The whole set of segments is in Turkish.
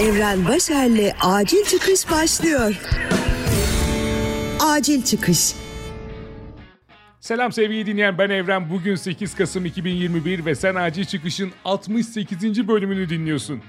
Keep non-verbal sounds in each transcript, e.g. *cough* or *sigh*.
Evren Başer'le Acil Çıkış başlıyor. Acil Çıkış. Selam sevgili dinleyen ben Evren. Bugün 8 Kasım 2021 ve sen Acil Çıkış'ın 68. bölümünü dinliyorsun.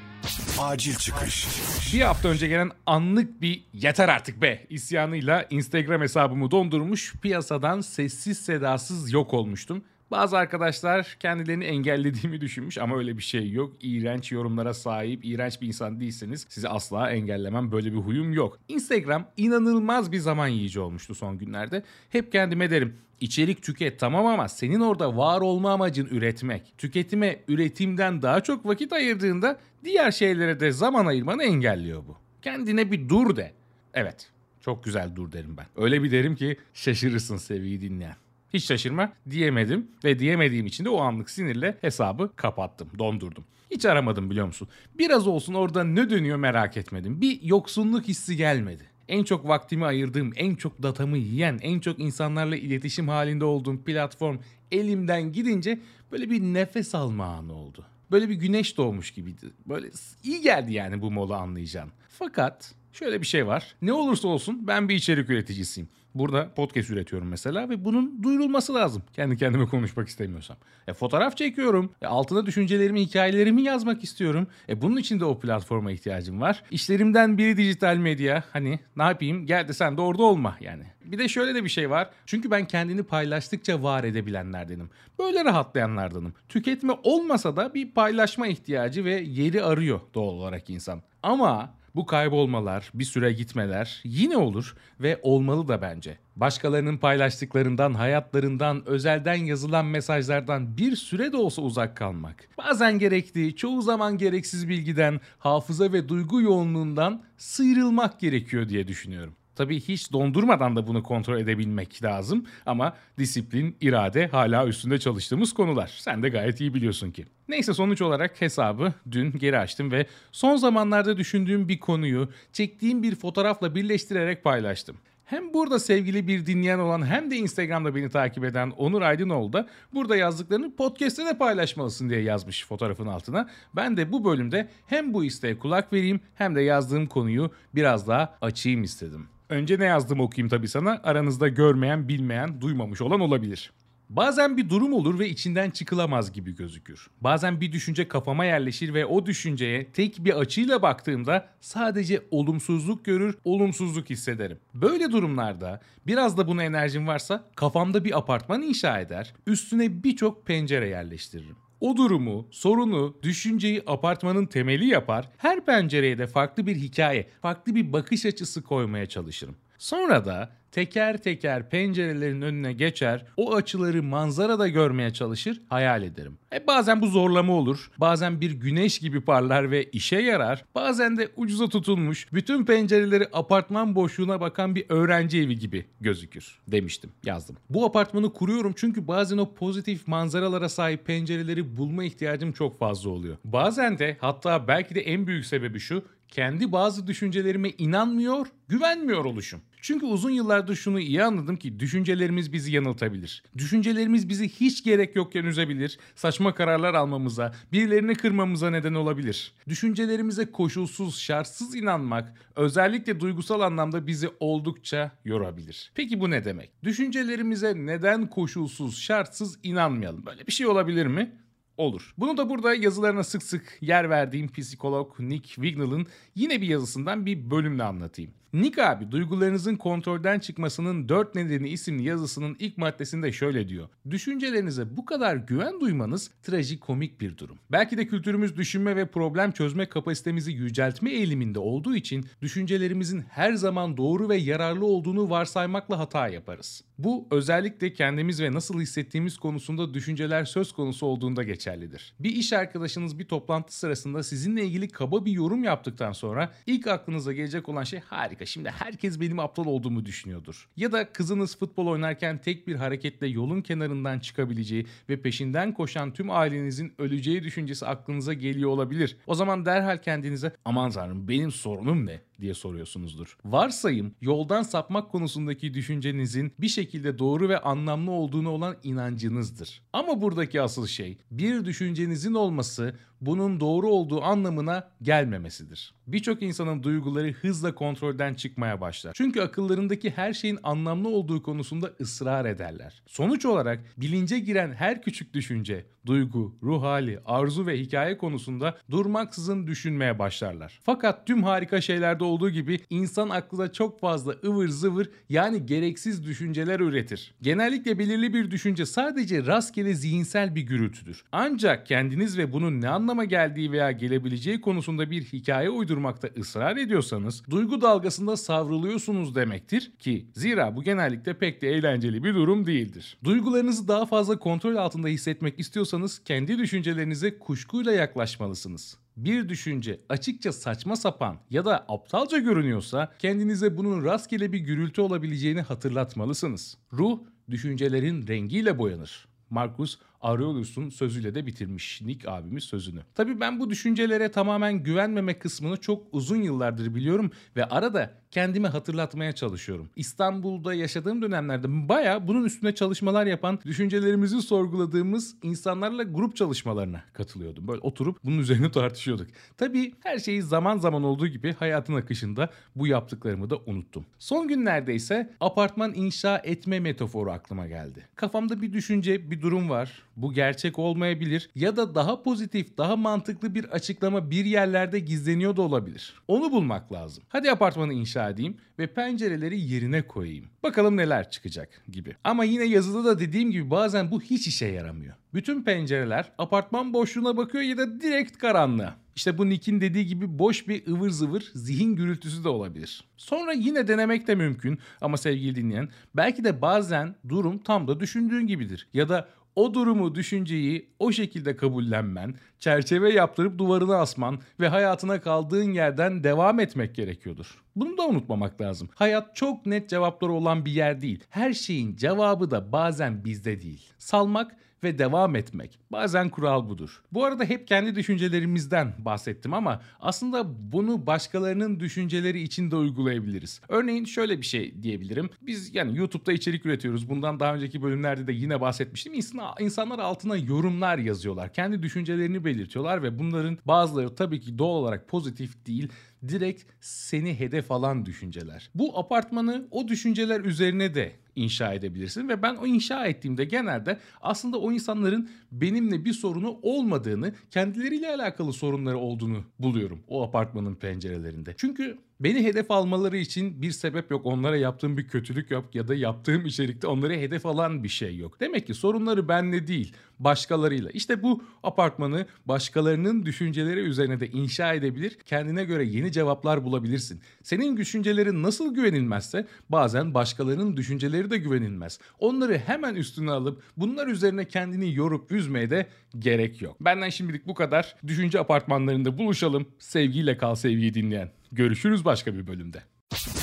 Acil çıkış. Bir hafta önce gelen anlık bir yeter artık be isyanıyla Instagram hesabımı dondurmuş piyasadan sessiz sedasız yok olmuştum. Bazı arkadaşlar kendilerini engellediğimi düşünmüş ama öyle bir şey yok. İğrenç yorumlara sahip, iğrenç bir insan değilseniz sizi asla engellemem. Böyle bir huyum yok. Instagram inanılmaz bir zaman yiyici olmuştu son günlerde. Hep kendime derim içerik tüket tamam ama senin orada var olma amacın üretmek. Tüketime üretimden daha çok vakit ayırdığında diğer şeylere de zaman ayırmanı engelliyor bu. Kendine bir dur de. Evet çok güzel dur derim ben. Öyle bir derim ki şaşırırsın sevgili dinleyen. Hiç şaşırma diyemedim ve diyemediğim için de o anlık sinirle hesabı kapattım, dondurdum. Hiç aramadım biliyor musun? Biraz olsun orada ne dönüyor merak etmedim. Bir yoksunluk hissi gelmedi. En çok vaktimi ayırdığım, en çok datamı yiyen, en çok insanlarla iletişim halinde olduğum platform elimden gidince böyle bir nefes alma anı oldu. Böyle bir güneş doğmuş gibiydi. Böyle iyi geldi yani bu mola anlayacağın. Fakat şöyle bir şey var. Ne olursa olsun ben bir içerik üreticisiyim. Burada podcast üretiyorum mesela ve bunun duyurulması lazım. Kendi kendime konuşmak istemiyorsam. E, fotoğraf çekiyorum. E, altına düşüncelerimi, hikayelerimi yazmak istiyorum. E, bunun için de o platforma ihtiyacım var. İşlerimden biri dijital medya. Hani ne yapayım gel de sen de orada olma yani. Bir de şöyle de bir şey var. Çünkü ben kendini paylaştıkça var edebilenlerdenim. Böyle rahatlayanlardanım. Tüketme olmasa da bir paylaşma ihtiyacı ve yeri arıyor doğal olarak insan. Ama bu kaybolmalar, bir süre gitmeler yine olur ve olmalı da bence. Başkalarının paylaştıklarından, hayatlarından, özelden yazılan mesajlardan bir süre de olsa uzak kalmak. Bazen gerekli, çoğu zaman gereksiz bilgiden, hafıza ve duygu yoğunluğundan sıyrılmak gerekiyor diye düşünüyorum. Tabii hiç dondurmadan da bunu kontrol edebilmek lazım ama disiplin, irade hala üstünde çalıştığımız konular. Sen de gayet iyi biliyorsun ki. Neyse sonuç olarak hesabı dün geri açtım ve son zamanlarda düşündüğüm bir konuyu çektiğim bir fotoğrafla birleştirerek paylaştım. Hem burada sevgili bir dinleyen olan hem de Instagram'da beni takip eden Onur Aydınoğlu da burada yazdıklarını podcast'te de paylaşmalısın diye yazmış fotoğrafın altına. Ben de bu bölümde hem bu isteğe kulak vereyim hem de yazdığım konuyu biraz daha açayım istedim. Önce ne yazdığımı okuyayım tabii sana. Aranızda görmeyen, bilmeyen, duymamış olan olabilir. Bazen bir durum olur ve içinden çıkılamaz gibi gözükür. Bazen bir düşünce kafama yerleşir ve o düşünceye tek bir açıyla baktığımda sadece olumsuzluk görür, olumsuzluk hissederim. Böyle durumlarda biraz da buna enerjim varsa kafamda bir apartman inşa eder, üstüne birçok pencere yerleştiririm. O durumu, sorunu, düşünceyi apartmanın temeli yapar, her pencereye de farklı bir hikaye, farklı bir bakış açısı koymaya çalışırım. Sonra da teker teker pencerelerin önüne geçer, o açıları manzarada görmeye çalışır, hayal ederim. E bazen bu zorlama olur, bazen bir güneş gibi parlar ve işe yarar, bazen de ucuza tutulmuş, bütün pencereleri apartman boşluğuna bakan bir öğrenci evi gibi gözükür demiştim, yazdım. Bu apartmanı kuruyorum çünkü bazen o pozitif manzaralara sahip pencereleri bulma ihtiyacım çok fazla oluyor. Bazen de hatta belki de en büyük sebebi şu, kendi bazı düşüncelerime inanmıyor, güvenmiyor oluşum. Çünkü uzun yıllardır şunu iyi anladım ki düşüncelerimiz bizi yanıltabilir. Düşüncelerimiz bizi hiç gerek yokken üzebilir, saçma kararlar almamıza, birilerini kırmamıza neden olabilir. Düşüncelerimize koşulsuz, şartsız inanmak özellikle duygusal anlamda bizi oldukça yorabilir. Peki bu ne demek? Düşüncelerimize neden koşulsuz, şartsız inanmayalım? Böyle bir şey olabilir mi? Olur. Bunu da burada yazılarına sık sık yer verdiğim psikolog Nick Wignall'ın yine bir yazısından bir bölümle anlatayım. Nick abi duygularınızın kontrolden çıkmasının 4 nedeni isimli yazısının ilk maddesinde şöyle diyor. Düşüncelerinize bu kadar güven duymanız trajikomik bir durum. Belki de kültürümüz düşünme ve problem çözme kapasitemizi yüceltme eğiliminde olduğu için düşüncelerimizin her zaman doğru ve yararlı olduğunu varsaymakla hata yaparız. Bu özellikle kendimiz ve nasıl hissettiğimiz konusunda düşünceler söz konusu olduğunda geçerlidir. Bir iş arkadaşınız bir toplantı sırasında sizinle ilgili kaba bir yorum yaptıktan sonra ilk aklınıza gelecek olan şey harika şimdi herkes benim aptal olduğumu düşünüyordur. Ya da kızınız futbol oynarken tek bir hareketle yolun kenarından çıkabileceği ve peşinden koşan tüm ailenizin öleceği düşüncesi aklınıza geliyor olabilir. O zaman derhal kendinize aman tanrım benim sorunum ne diye soruyorsunuzdur. Varsayım yoldan sapmak konusundaki düşüncenizin bir şekilde doğru ve anlamlı olduğunu olan inancınızdır. Ama buradaki asıl şey bir düşüncenizin olması bunun doğru olduğu anlamına gelmemesidir. Birçok insanın duyguları hızla kontrolden çıkmaya başlar. Çünkü akıllarındaki her şeyin anlamlı olduğu konusunda ısrar ederler. Sonuç olarak bilince giren her küçük düşünce, duygu, ruh hali, arzu ve hikaye konusunda durmaksızın düşünmeye başlarlar. Fakat tüm harika şeylerde olduğu gibi insan aklı da çok fazla ıvır zıvır yani gereksiz düşünceler üretir. Genellikle belirli bir düşünce sadece rastgele zihinsel bir gürültüdür. Ancak kendiniz ve bunun ne anlama geldiği veya gelebileceği konusunda bir hikaye uydurmakta ısrar ediyorsanız duygu dalgasında savruluyorsunuz demektir ki zira bu genellikle pek de eğlenceli bir durum değildir. Duygularınızı daha fazla kontrol altında hissetmek istiyorsanız kendi düşüncelerinize kuşkuyla yaklaşmalısınız bir düşünce açıkça saçma sapan ya da aptalca görünüyorsa kendinize bunun rastgele bir gürültü olabileceğini hatırlatmalısınız. Ruh düşüncelerin rengiyle boyanır. Marcus Aurelius'un sözüyle de bitirmiş Nick abimiz sözünü. Tabii ben bu düşüncelere tamamen güvenmeme kısmını çok uzun yıllardır biliyorum ve arada kendime hatırlatmaya çalışıyorum. İstanbul'da yaşadığım dönemlerde baya bunun üstüne çalışmalar yapan, düşüncelerimizi sorguladığımız insanlarla grup çalışmalarına katılıyordum. Böyle oturup bunun üzerine *laughs* tartışıyorduk. Tabii her şeyi zaman zaman olduğu gibi hayatın akışında bu yaptıklarımı da unuttum. Son günlerde ise apartman inşa etme metaforu aklıma geldi. Kafamda bir düşünce, bir durum var bu gerçek olmayabilir ya da daha pozitif, daha mantıklı bir açıklama bir yerlerde gizleniyor da olabilir. Onu bulmak lazım. Hadi apartmanı inşa edeyim ve pencereleri yerine koyayım. Bakalım neler çıkacak gibi. Ama yine yazıda da dediğim gibi bazen bu hiç işe yaramıyor. Bütün pencereler apartman boşluğuna bakıyor ya da direkt karanlığa. İşte bu Nick'in dediği gibi boş bir ıvır zıvır zihin gürültüsü de olabilir. Sonra yine denemek de mümkün ama sevgili dinleyen belki de bazen durum tam da düşündüğün gibidir. Ya da o durumu, düşünceyi o şekilde kabullenmen, çerçeve yaptırıp duvarına asman ve hayatına kaldığın yerden devam etmek gerekiyordur. Bunu da unutmamak lazım. Hayat çok net cevapları olan bir yer değil. Her şeyin cevabı da bazen bizde değil. Salmak ve devam etmek. Bazen kural budur. Bu arada hep kendi düşüncelerimizden bahsettim ama aslında bunu başkalarının düşünceleri için de uygulayabiliriz. Örneğin şöyle bir şey diyebilirim. Biz yani YouTube'da içerik üretiyoruz. Bundan daha önceki bölümlerde de yine bahsetmiştim. İnsanlar altına yorumlar yazıyorlar. Kendi düşüncelerini belirtiyorlar ve bunların bazıları tabii ki doğal olarak pozitif değil direkt seni hedef alan düşünceler. Bu apartmanı o düşünceler üzerine de inşa edebilirsin ve ben o inşa ettiğimde genelde aslında o insanların benimle bir sorunu olmadığını, kendileriyle alakalı sorunları olduğunu buluyorum o apartmanın pencerelerinde. Çünkü Beni hedef almaları için bir sebep yok. Onlara yaptığım bir kötülük yok ya da yaptığım içerikte onları hedef alan bir şey yok. Demek ki sorunları benle değil, başkalarıyla. İşte bu apartmanı başkalarının düşünceleri üzerine de inşa edebilir. Kendine göre yeni cevaplar bulabilirsin. Senin düşüncelerin nasıl güvenilmezse bazen başkalarının düşünceleri de güvenilmez. Onları hemen üstüne alıp bunlar üzerine kendini yorup üzmeye de gerek yok. Benden şimdilik bu kadar. Düşünce apartmanlarında buluşalım. Sevgiyle kal sevgiyi dinleyen. Görüşürüz başka bir bölümde.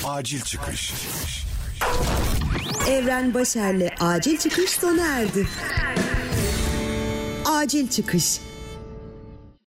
Acil çıkış. Evren Başer'le acil çıkış sona erdi. Acil çıkış.